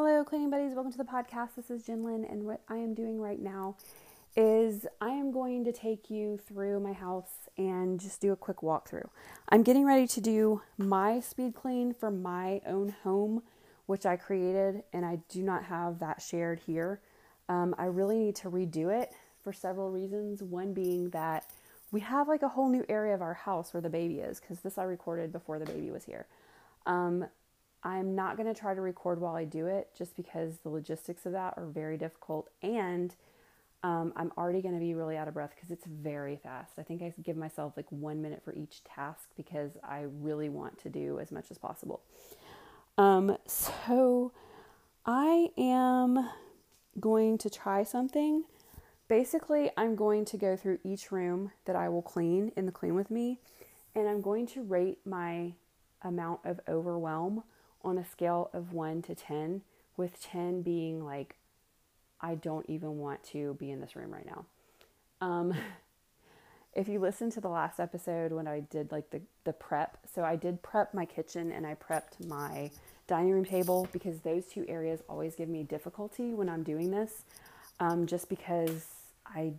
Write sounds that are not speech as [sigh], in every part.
Hello, cleaning buddies. Welcome to the podcast. This is Jinlin, and what I am doing right now is I am going to take you through my house and just do a quick walkthrough. I'm getting ready to do my speed clean for my own home, which I created, and I do not have that shared here. Um, I really need to redo it for several reasons. One being that we have like a whole new area of our house where the baby is, because this I recorded before the baby was here. Um, I'm not going to try to record while I do it just because the logistics of that are very difficult and um, I'm already going to be really out of breath because it's very fast. I think I give myself like one minute for each task because I really want to do as much as possible. Um, so I am going to try something. Basically, I'm going to go through each room that I will clean in the clean with me and I'm going to rate my amount of overwhelm on a scale of 1 to 10, with 10 being like, I don't even want to be in this room right now. Um, [laughs] if you listen to the last episode when I did like the, the prep, so I did prep my kitchen and I prepped my dining room table because those two areas always give me difficulty when I'm doing this, um, just because I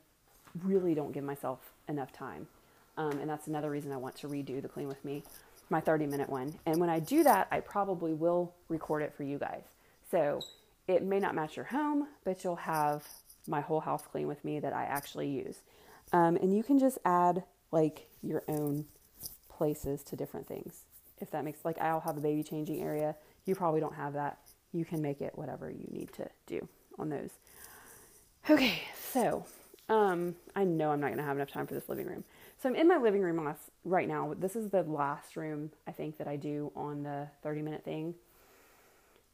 really don't give myself enough time. Um, and that's another reason I want to redo the clean with me my 30 minute one. And when I do that, I probably will record it for you guys. So it may not match your home, but you'll have my whole house clean with me that I actually use. Um, and you can just add like your own places to different things. If that makes like I'll have a baby changing area. You probably don't have that. You can make it whatever you need to do on those. Okay, so um, I know I'm not to have enough time for this living room. So I'm in my living room right now. This is the last room I think that I do on the 30 minute thing.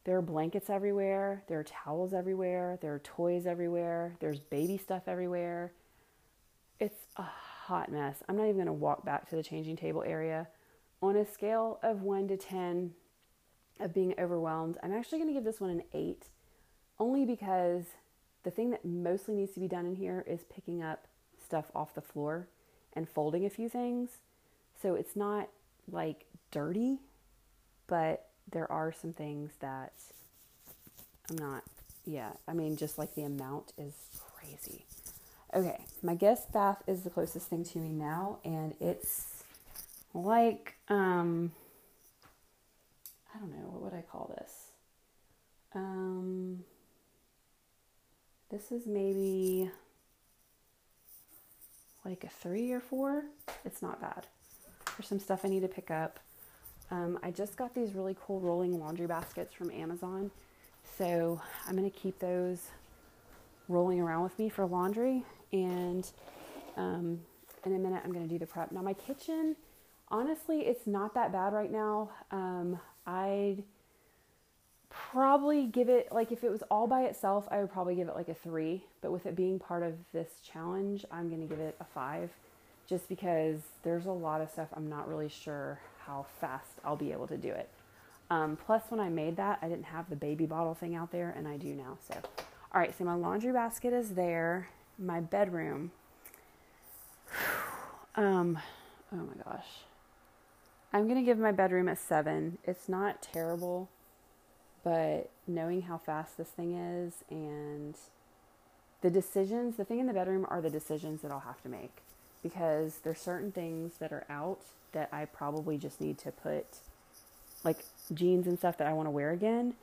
There are blankets everywhere, there are towels everywhere, there are toys everywhere, there's baby stuff everywhere. It's a hot mess. I'm not even going to walk back to the changing table area. On a scale of 1 to 10 of being overwhelmed, I'm actually going to give this one an 8 only because the thing that mostly needs to be done in here is picking up stuff off the floor and folding a few things. So it's not like dirty, but there are some things that I'm not, yeah, I mean, just like the amount is crazy. Okay, my guest bath is the closest thing to me now, and it's like, um, I don't know, what would I call this? Um, this is maybe like a three or four. It's not bad. There's some stuff I need to pick up. Um, I just got these really cool rolling laundry baskets from Amazon. So I'm going to keep those rolling around with me for laundry. And um, in a minute, I'm going to do the prep. Now, my kitchen, honestly, it's not that bad right now. Um, I'd probably give it like if it was all by itself, I would probably give it like a three. But with it being part of this challenge, I'm gonna give it a five, just because there's a lot of stuff I'm not really sure how fast I'll be able to do it. Um, plus, when I made that, I didn't have the baby bottle thing out there, and I do now. So, all right, so my laundry basket is there. My bedroom. [sighs] um, oh my gosh. I'm gonna give my bedroom a seven. It's not terrible but knowing how fast this thing is and the decisions, the thing in the bedroom are the decisions that I'll have to make because there's certain things that are out that I probably just need to put like jeans and stuff that I want to wear again.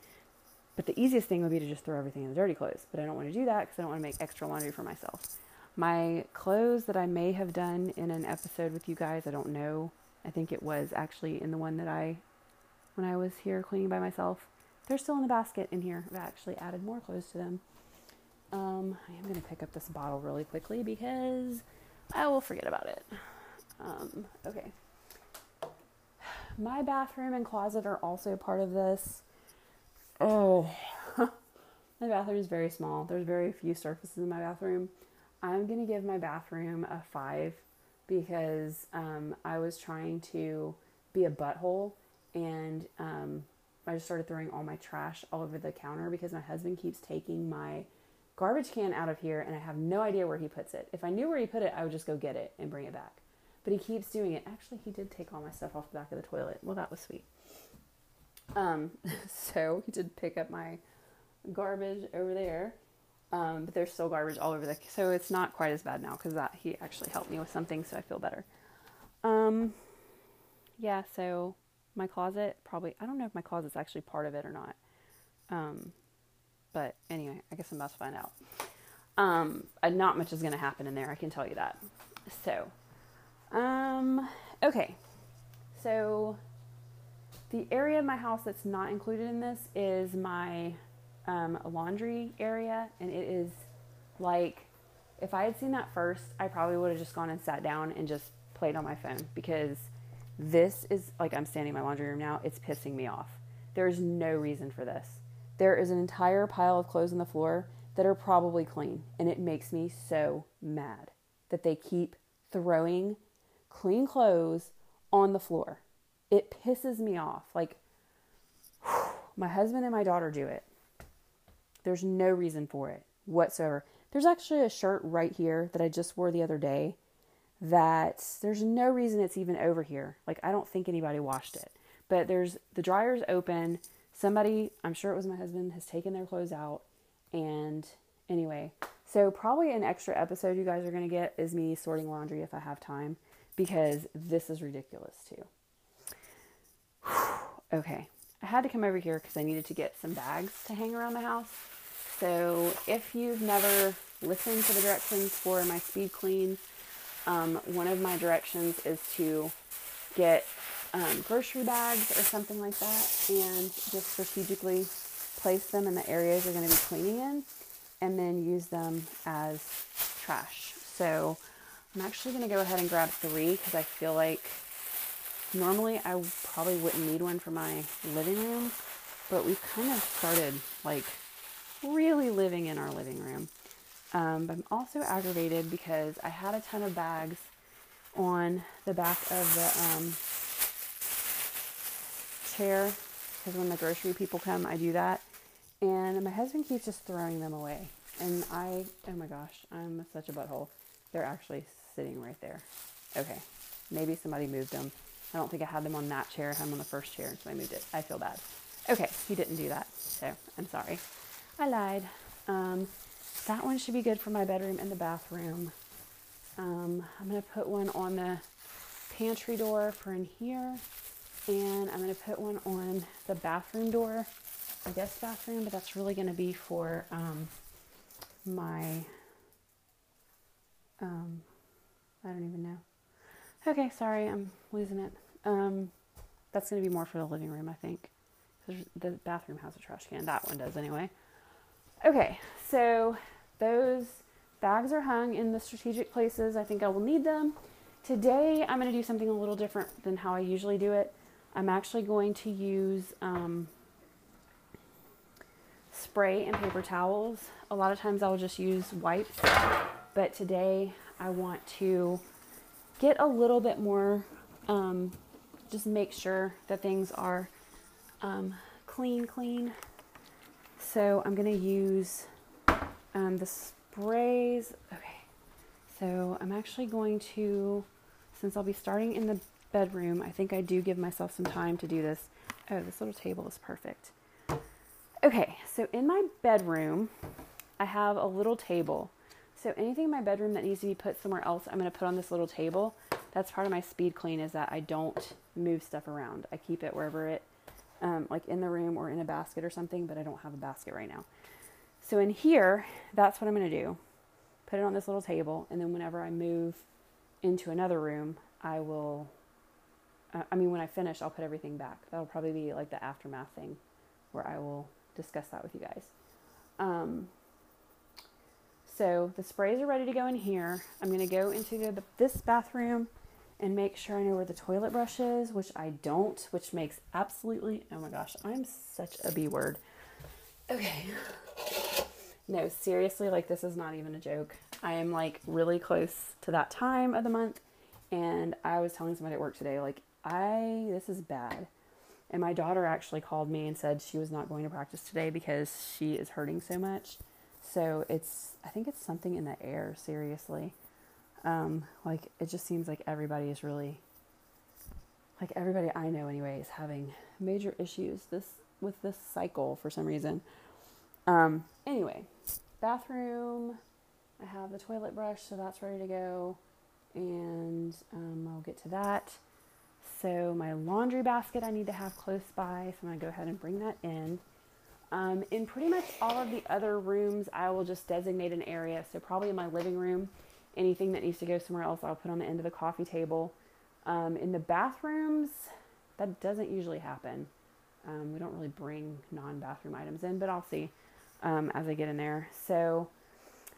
But the easiest thing would be to just throw everything in the dirty clothes. But I don't want to do that because I don't want to make extra laundry for myself. My clothes that I may have done in an episode with you guys, I don't know. I think it was actually in the one that I, when I was here cleaning by myself. They're still in the basket in here. I've actually added more clothes to them. Um, I am going to pick up this bottle really quickly because I will forget about it. Um, okay. My bathroom and closet are also part of this. Oh, [laughs] my bathroom is very small. There's very few surfaces in my bathroom. I'm going to give my bathroom a five because um, I was trying to be a butthole and um, I just started throwing all my trash all over the counter because my husband keeps taking my garbage can out of here and I have no idea where he puts it. If I knew where he put it, I would just go get it and bring it back. But he keeps doing it. Actually, he did take all my stuff off the back of the toilet. Well, that was sweet. Um, [laughs] so he did pick up my garbage over there. Um, but there's still garbage all over the so it's not quite as bad now because that he actually helped me with something so I feel better. Um, yeah, so my closet probably I don't know if my closet's actually part of it or not. Um, but anyway, I guess I'm about to find out. Um, not much is going to happen in there, I can tell you that. So, um, okay. So, the area of my house that's not included in this is my um, laundry area, and it is like if I had seen that first, I probably would have just gone and sat down and just played on my phone because this is like I'm standing in my laundry room now. It's pissing me off. There's no reason for this. There is an entire pile of clothes on the floor that are probably clean, and it makes me so mad that they keep throwing clean clothes on the floor. It pisses me off. Like, whew, [sighs] my husband and my daughter do it. There's no reason for it whatsoever. There's actually a shirt right here that I just wore the other day that there's no reason it's even over here. Like, I don't think anybody washed it. But there's the dryer's open. Somebody, I'm sure it was my husband, has taken their clothes out. And anyway, so probably an extra episode you guys are going to get is me sorting laundry if I have time because this is ridiculous too. [sighs] okay, I had to come over here because I needed to get some bags to hang around the house. So if you've never listened to the directions for my speed clean, um, one of my directions is to get um, grocery bags or something like that and just strategically place them in the areas you're going to be cleaning in and then use them as trash. So I'm actually going to go ahead and grab three because I feel like normally I probably wouldn't need one for my living room, but we've kind of started like really living in our living room. Um, but I'm also aggravated because I had a ton of bags on the back of the um, chair because when the grocery people come, I do that. And my husband keeps just throwing them away. And I, oh my gosh, I'm such a butthole. They're actually sitting right there. Okay, maybe somebody moved them. I don't think I had them on that chair. I had them on the first chair, so I moved it. I feel bad. Okay, he didn't do that, so I'm sorry. I lied. Um, that one should be good for my bedroom and the bathroom. Um, I'm going to put one on the pantry door for in here. And I'm going to put one on the bathroom door, I guess bathroom, but that's really going to be for um, my, um, I don't even know. Okay, sorry, I'm losing it. Um, that's going to be more for the living room, I think. The bathroom has a trash can. That one does, anyway. Okay, so those bags are hung in the strategic places. I think I will need them. Today, I'm going to do something a little different than how I usually do it. I'm actually going to use um, spray and paper towels. A lot of times I'll just use wipes, but today I want to get a little bit more, um, just make sure that things are um, clean, clean. So I'm going to use um, the sprays. Okay, so I'm actually going to, since I'll be starting in the bedroom, I think I do give myself some time to do this. Oh, this little table is perfect. Okay, so in my bedroom, I have a little table. So anything in my bedroom that needs to be put somewhere else, I'm going to put on this little table. That's part of my speed clean is that I don't move stuff around. I keep it wherever it, um, like in the room or in a basket or something, but I don't have a basket right now. So in here, that's what I'm going to do. Put it on this little table, and then whenever I move into another room, I will uh, I mean, when I finish, I'll put everything back. That'll probably be like the aftermath thing where I will discuss that with you guys. Um, so the sprays are ready to go in here. I'm going to go into the, this bathroom and make sure I know where the toilet brush is, which I don't, which makes absolutely, oh my gosh, I'm such a B word. Okay. No, seriously, like this is not even a joke. I am like really close to that time of the month. And I was telling somebody at work today, like, I, this is bad. And my daughter actually called me and said she was not going to practice today because she is hurting so much. So it's, I think it's something in the air, seriously. Um, like, it just seems like everybody is really, like, everybody I know anyway is having major issues this with this cycle for some reason. Um, anyway, bathroom. I have the toilet brush, so that's ready to go, and um, I'll get to that. So my laundry basket I need to have close by, so I'm gonna go ahead and bring that in. Um, in pretty much all of the other rooms, I will just designate an area. So probably in my living room, anything that needs to go somewhere else, I'll put on the end of the coffee table. Um, in the bathrooms, that doesn't usually happen. Um, we don't really bring non-bathroom items in, but I'll see um, as I get in there. So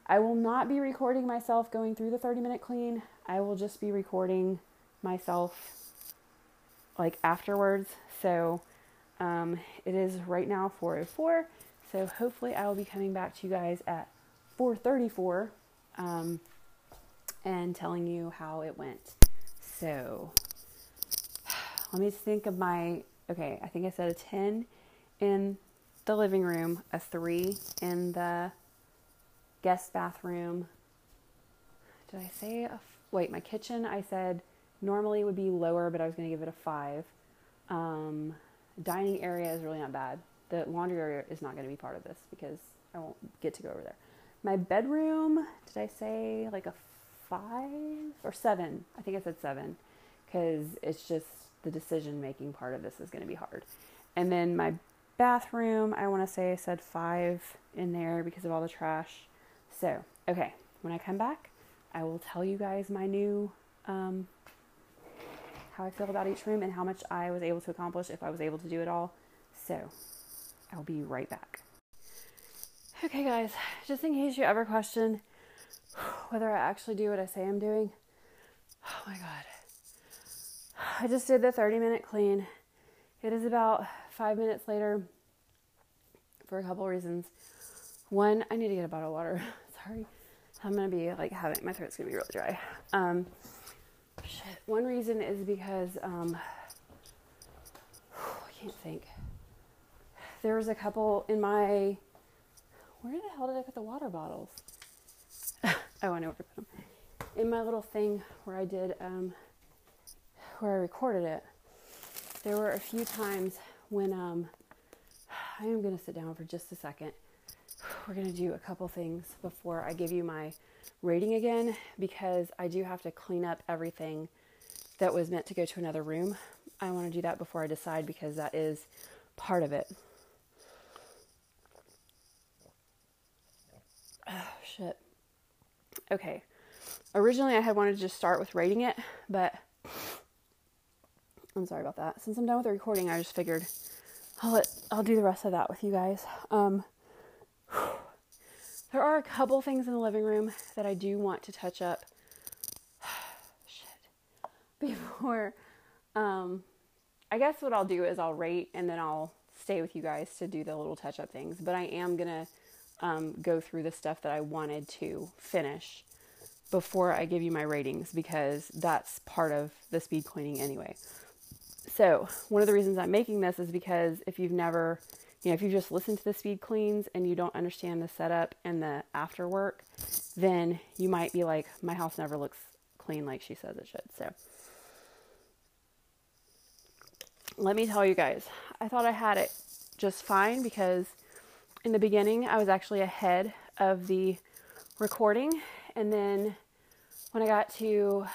I will not be recording myself going through the 30-minute clean. I will just be recording myself like afterwards. So um, it is right now 4:04. So hopefully I will be coming back to you guys at 4:34 um, and telling you how it went. So [sighs] let me think of my okay. I think I said a 10 in the living room, a three in the guest bathroom. Did I say a wait? My kitchen. I said normally would be lower, but I was going to give it a five. Um, dining area is really not bad. The laundry area is not going to be part of this because I won't get to go over there. My bedroom, did I say like a five or seven? I think I said seven because it's just the decision making part of this is going to be hard. And then my bathroom, I want to say I said five in there because of all the trash. So, okay, when I come back, I will tell you guys my new um, how I feel about each room and how much I was able to accomplish if I was able to do it all. So I'll be right back. Okay, guys, just in case you ever question [sighs] whether I actually do what I say I'm doing, [sighs] oh my God. [sighs] I just did the 30 minute clean. It is about five minutes later for a couple reasons. One, I need to get a bottle of water. [laughs] Sorry. I'm gonna be like having my throat's gonna be really dry. Um, Shit. One reason is because um, [sighs] I can't think. There was a couple in my. Where the hell did I put the water bottles? oh, [laughs] I know where to put them. In my little thing where I did, um, where I recorded it, there were a few times when um, I am going to sit down for just a second. We're going to do a couple things before I give you my rating again because I do have to clean up everything that was meant to go to another room. I want to do that before I decide because that is part of it. Oh, shit. Okay. Originally, I had wanted to just start with rating it, but I'm sorry about that. Since I'm done with the recording, I just figured I'll let, I'll do the rest of that with you guys. Um, [sighs] there are a couple things in the living room that I do want to touch up. [sighs] Shit. [laughs] Before, um, I guess what I'll do is I'll rate and then I'll stay with you guys to do the little touch up things. But I am gonna um, go through the stuff that I wanted to finish before I give you my ratings because that's part of the speed cleaning anyway. So, one of the reasons I'm making this is because if you've never you know, if you just listen to the speed cleans and you don't understand the setup and the after work, then you might be like, my house never looks clean like she says it should. So let me tell you guys, I thought I had it just fine because in the beginning I was actually ahead of the recording. And then when I got to,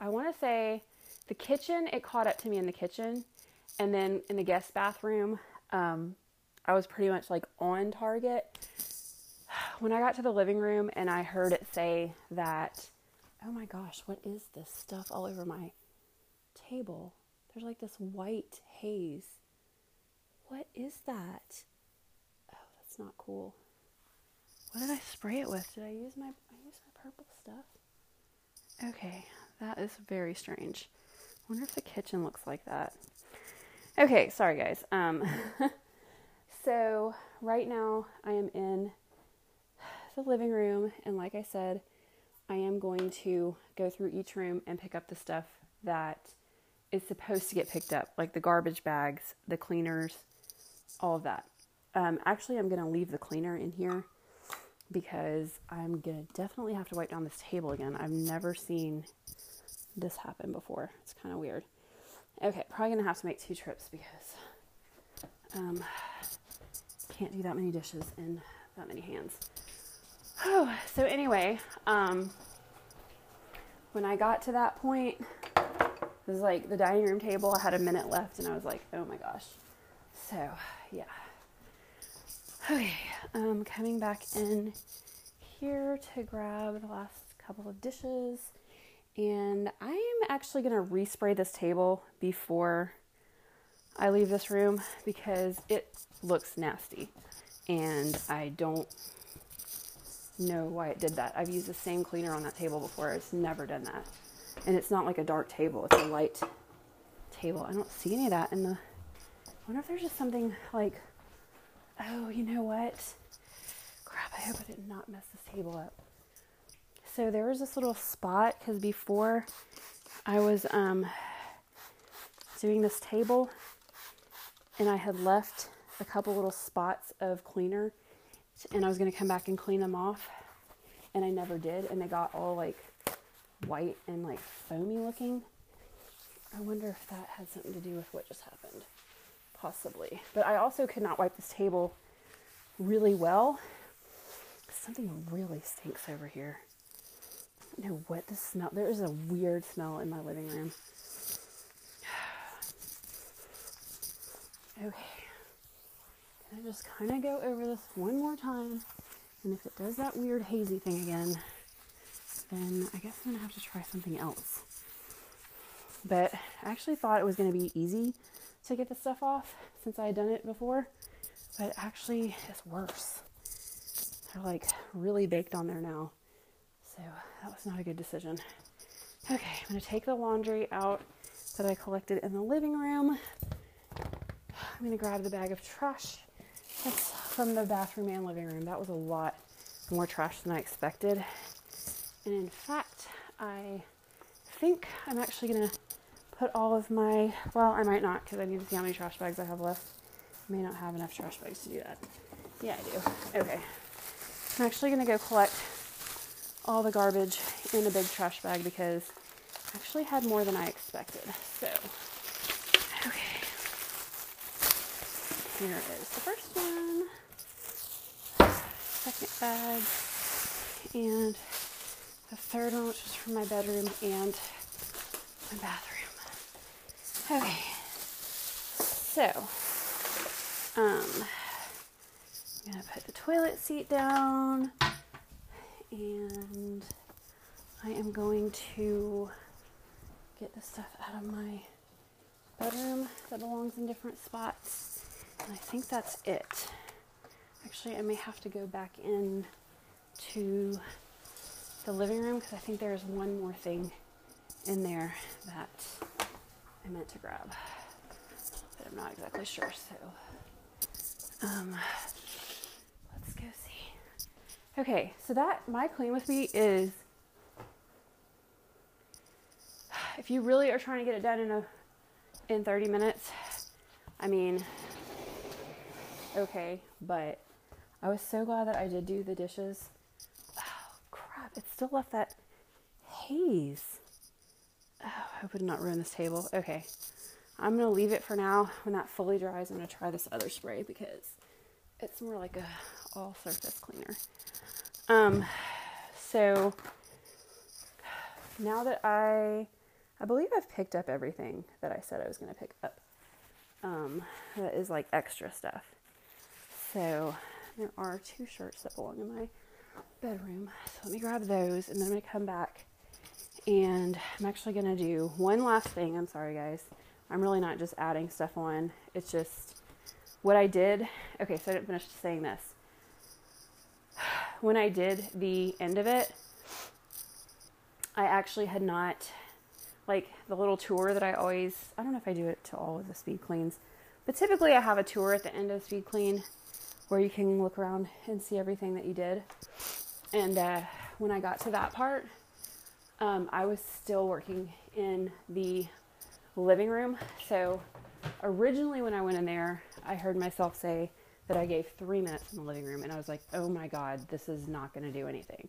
I want to say the kitchen, it caught up to me in the kitchen. And then in the guest bathroom, um, I was pretty much like on target. [sighs] When I got to the living room and I heard it say that, oh my gosh, what is this stuff all over my table? There's like this white haze. What is that? Oh, that's not cool. What did I spray it with? Did I use my I use my purple stuff? Okay, that is very strange. Wonder if the kitchen looks like that. Okay, sorry guys. Um [laughs] So, right now I am in the living room, and like I said, I am going to go through each room and pick up the stuff that is supposed to get picked up, like the garbage bags, the cleaners, all of that. Um, actually, I'm going to leave the cleaner in here because I'm going to definitely have to wipe down this table again. I've never seen this happen before. It's kind of weird. Okay, probably to have to make two trips because um, can't do that many dishes in that many hands. Oh, so anyway, um, when I got to that point, it was like the dining room table. I had a minute left, and I was like, "Oh my gosh!" So yeah. Okay, um, coming back in here to grab the last couple of dishes, and I am actually gonna respray this table before I leave this room because it looks nasty, and I don't know why it did that. I've used the same cleaner on that table before. It's never done that and it's not like a dark table, it's a light table. I don't see any of that in the. I wonder if there's just something like, oh, you know what? Crap, I hope I did not mess this table up. So there was this little spot because before I was um, doing this table and I had left a couple little spots of cleaner and I was going to come back and clean them off and I never did and they got all like white and like foamy looking. I wonder if that had something to do with what just happened. Possibly. But I also could not wipe this table really well. Something really stinks over here. Know what the smell. There is a weird smell in my living room. [sighs] Okay. Can I just kind of go over this one more time? And if it does that weird hazy thing again, then I guess I'm gonna have to try something else. But I actually thought it was gonna be easy to get the stuff off since I had done it before, but actually it's worse. They're like really baked on there now. So that was not a good decision. Okay, I'm gonna take the laundry out that I collected in the living room. I'm gonna grab the bag of trash from the bathroom and living room. That was a lot more trash than I expected. And in fact, I think I'm actually going to put all of my, well, I might not because I need to see how many trash bags I have left. I may not have enough trash bags to do that. Yeah, I do. Okay. I'm actually going to go collect all the garbage in a big trash bag because I actually had more than I expected. So, okay. Here is the first one, second bag, and the third one, which is from my bedroom and my bathroom. Okay, so um, I'm gonna put the toilet seat down, and I am going to get the stuff out of my bedroom that belongs in different spots. And I think that's it. Actually, I may have to go back in to the living room because I think there's one more thing in there that I meant to grab, but I'm not exactly sure. So, um. Okay, so that my clean with me is if you really are trying to get it done in a in 30 minutes, I mean, okay, but I was so glad that I did do the dishes Oh crap, it still left that haze. Oh, I hope it did not ruin this table. Okay. I'm to leave it for now. When that fully dries, I'm to try this other spray because it's more like a all surface cleaner. Um, so now that I, I believe I've picked up everything that I said I was going to pick up. Um, that is like extra stuff. So there are two shirts that belong in my bedroom. So let me grab those and then I'm going to come back and I'm actually going to do one last thing. I'm sorry, guys. I'm really not just adding stuff on. It's just what I did. Okay, so I didn't finish saying this. When I did the end of it, I actually had not, like the little tour that I always, I don't know if I do it to all of the speed cleans, but typically I have a tour at the end of speed clean where you can look around and see everything that you did. And uh, when I got to that part, um, I was still working in the living room. So originally, when I went in there, I heard myself say that I gave three minutes in the living room, and I was like, oh my god, this is not going to do anything.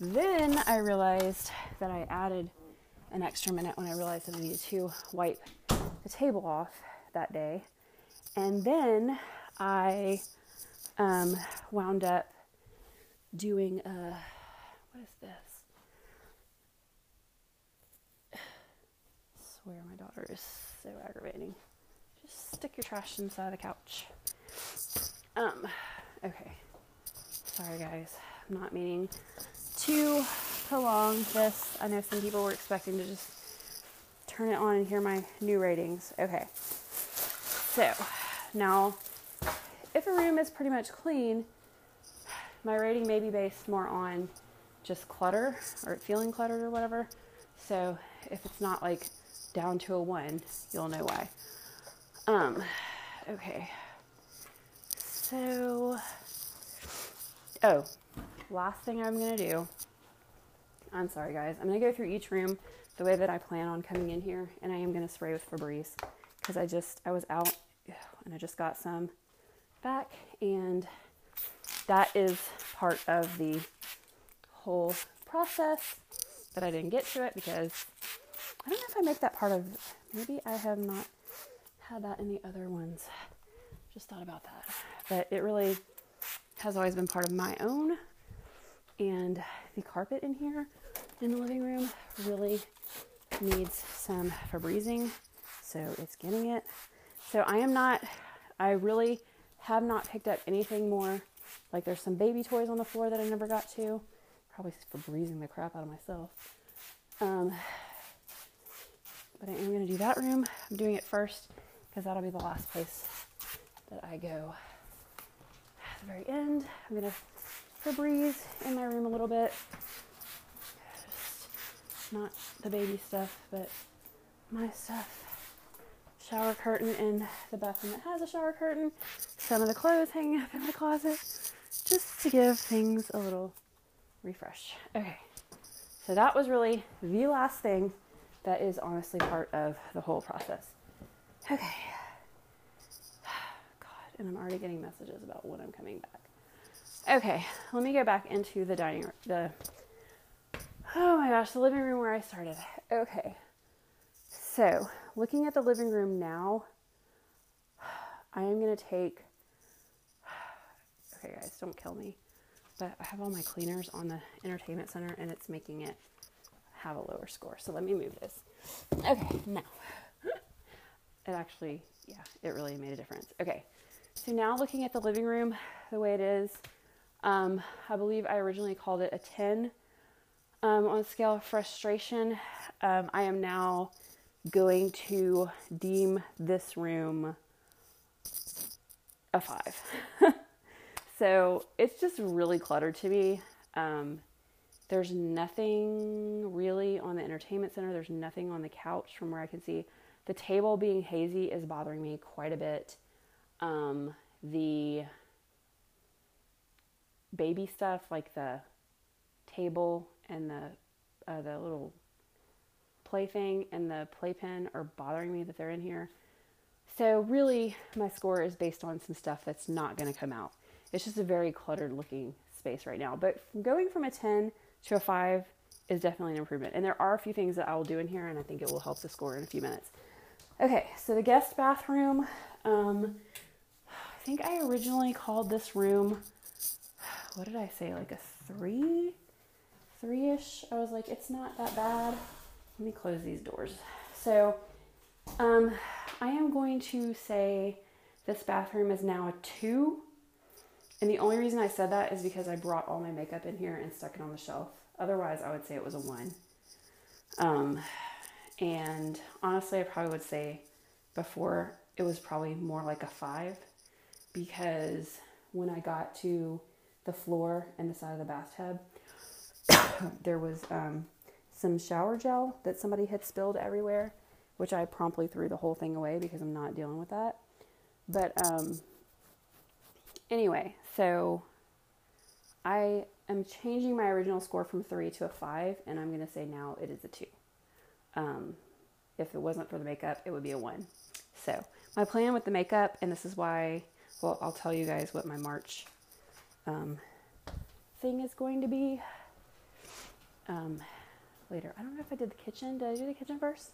Then I realized that I added an extra minute when I realized that I needed to wipe the table off that day. And then I um, wound up doing a, what is this? [sighs] I swear my daughter is so aggravating. Just stick your trash inside the couch. Um, okay. Sorry guys, I'm not meaning to prolong this. I know some people were expecting to just turn it on and hear my new ratings. Okay. So, now if a room is pretty much clean, my rating may be based more on just clutter or feeling cluttered or whatever. So if it's not like down to a one, you'll know why. Um, okay. So, oh, last thing I'm gonna do. I'm sorry, guys. I'm gonna go through each room the way that I plan on coming in here, and I am gonna spray with Febreze because I just I was out [sighs] and I just got some back, and that is part of the whole process. But I didn't get to it because I don't know if I make that part of. Maybe I have not had that in the other ones. Just thought about that, but it really has always been part of my own. And the carpet in here in the living room really needs some Febrezing, so it's getting it. So I am not. I really have not picked up anything more. Like there's some baby toys on the floor that I never got to. Probably Febrezing the crap out of myself. Um, but I am going to do that room. I'm doing it first because that'll be the last place that I go. The very end, I'm to Febreze in my room a little bit. Just not the baby stuff, but my stuff shower curtain in the bathroom that has a shower curtain, some of the clothes hanging up in my closet, just to give things a little refresh. Okay, so that was really the last thing that is honestly part of the whole process. Okay. And I'm already getting messages about when I'm coming back. Okay, let me go back into the dining room. The oh my gosh, the living room where I started. Okay, so looking at the living room now, I am to take. Okay, guys, don't kill me. But I have all my cleaners on the entertainment center and it's making it have a lower score. So let me move this. Okay, now. It actually, yeah, it really made a difference. Okay, so now looking at the living room the way it is, um, I believe I originally called it a 10 um, on a scale of frustration. Um, I am now going to deem this room a five. [laughs] so it's just really cluttered to me. Um, there's nothing really on the entertainment center. There's nothing on the couch from where I can see. The table being hazy is bothering me quite a bit. Um, the baby stuff, like the table and the uh, the little plaything and the playpen are bothering me that they're in here. So really, my score is based on some stuff that's not going to come out. It's just a very cluttered looking space right now. But going from a 10 to a 5 is definitely an improvement. And there are a few things that I will do in here, and I think it will help the score in a few minutes. Okay, so the guest bathroom. Um, I think I originally called this room, what did I say, like a 3? 3 ish. I was like, it's not that bad. Let me close these doors. So, um, I am going to say this bathroom is now a two. And the only reason I said that is because I brought all my makeup in here and stuck it on the shelf. Otherwise, I would say it was a one. Um, and honestly, I probably would say before it was probably more like a five because when I got to the floor and the side of the bathtub, [coughs] there was um, some shower gel that somebody had spilled everywhere, which I promptly threw the whole thing away because I'm not dealing with that. But um, anyway, so I am changing my original score from three to a five, and I'm going to say now it is a two. Um, if it wasn't for the makeup, it would be a one. So, my plan with the makeup, and this is why, well, I'll tell you guys what my March um, thing is going to be. Um, later. I don't know if I did the kitchen. Did I do the kitchen first?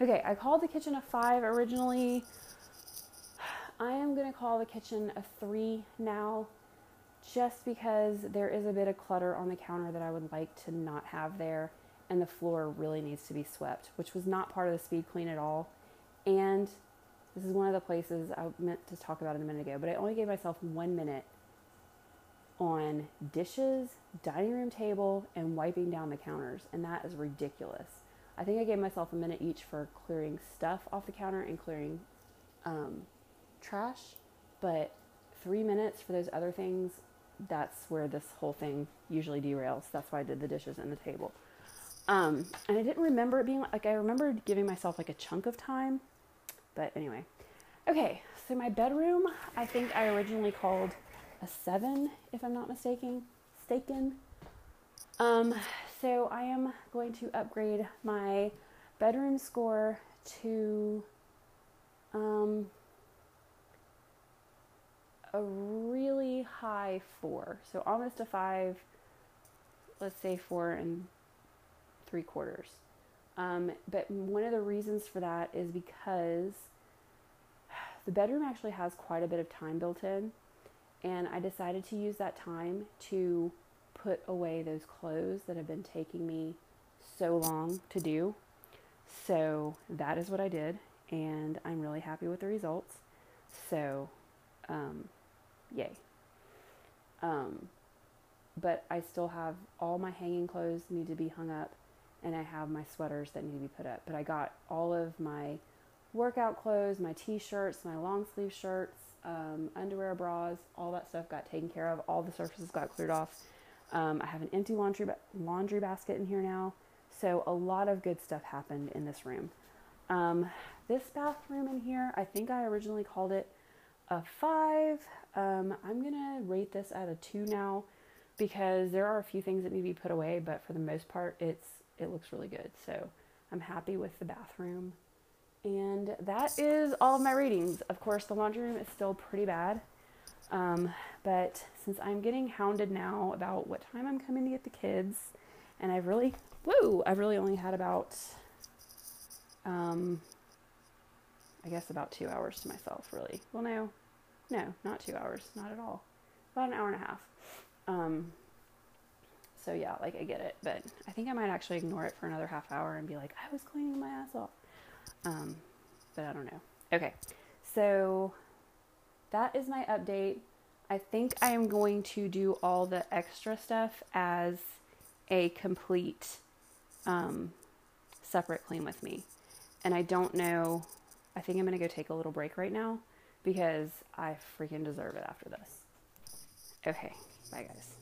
Okay, I called the kitchen a five originally. I am going to call the kitchen a three now just because there is a bit of clutter on the counter that I would like to not have there, and the floor really needs to be swept, which was not part of the speed clean at all. And this is one of the places I meant to talk about it a minute ago, but I only gave myself one minute on dishes, dining room table, and wiping down the counters, and that is ridiculous. I think I gave myself a minute each for clearing stuff off the counter and clearing um, trash, but three minutes for those other things, that's where this whole thing usually derails. That's why I did the dishes and the table. Um, and I didn't remember it being like, I remember giving myself like a chunk of time, but anyway. Okay, so my bedroom, I think I originally called a seven, if I'm not mistaken. Mistaken. Um, so I am going to upgrade my bedroom score to um, a really high four. So almost a five, let's say four and three quarters. Um, but one of the reasons for that is because the bedroom actually has quite a bit of time built in. And I decided to use that time to put away those clothes that have been taking me so long to do. So that is what I did, and I'm really happy with the results. So, um, yay. Um, but I still have all my hanging clothes need to be hung up, and I have my sweaters that need to be put up. But I got all of my workout clothes, my t shirts, my long sleeve shirts, um, underwear, bras, all that stuff got taken care of. All the surfaces got cleared off. Um, I have an empty laundry ba- laundry basket in here now, so a lot of good stuff happened in this room. Um, this bathroom in here, I think I originally called it a five. Um, I'm gonna rate this at a two now because there are a few things that need to be put away, but for the most part, it's it looks really good. So I'm happy with the bathroom. And that is all of my ratings. Of course, the laundry room is still pretty bad. Um, but since I'm getting hounded now about what time I'm coming to get the kids, and I've really, woo, I've really only had about, um, I guess about two hours to myself, really. Well, no, no, not two hours, not at all. About an hour and a half. Um, so yeah, like I get it, but I think I might actually ignore it for another half hour and be like, I was cleaning my ass off. Um, but I don't know. Okay, so that is my update. I think I am going to do all the extra stuff as a complete um, separate clean with me. And I don't know, I think I'm going to go take a little break right now because I freaking deserve it after this. Okay, bye guys.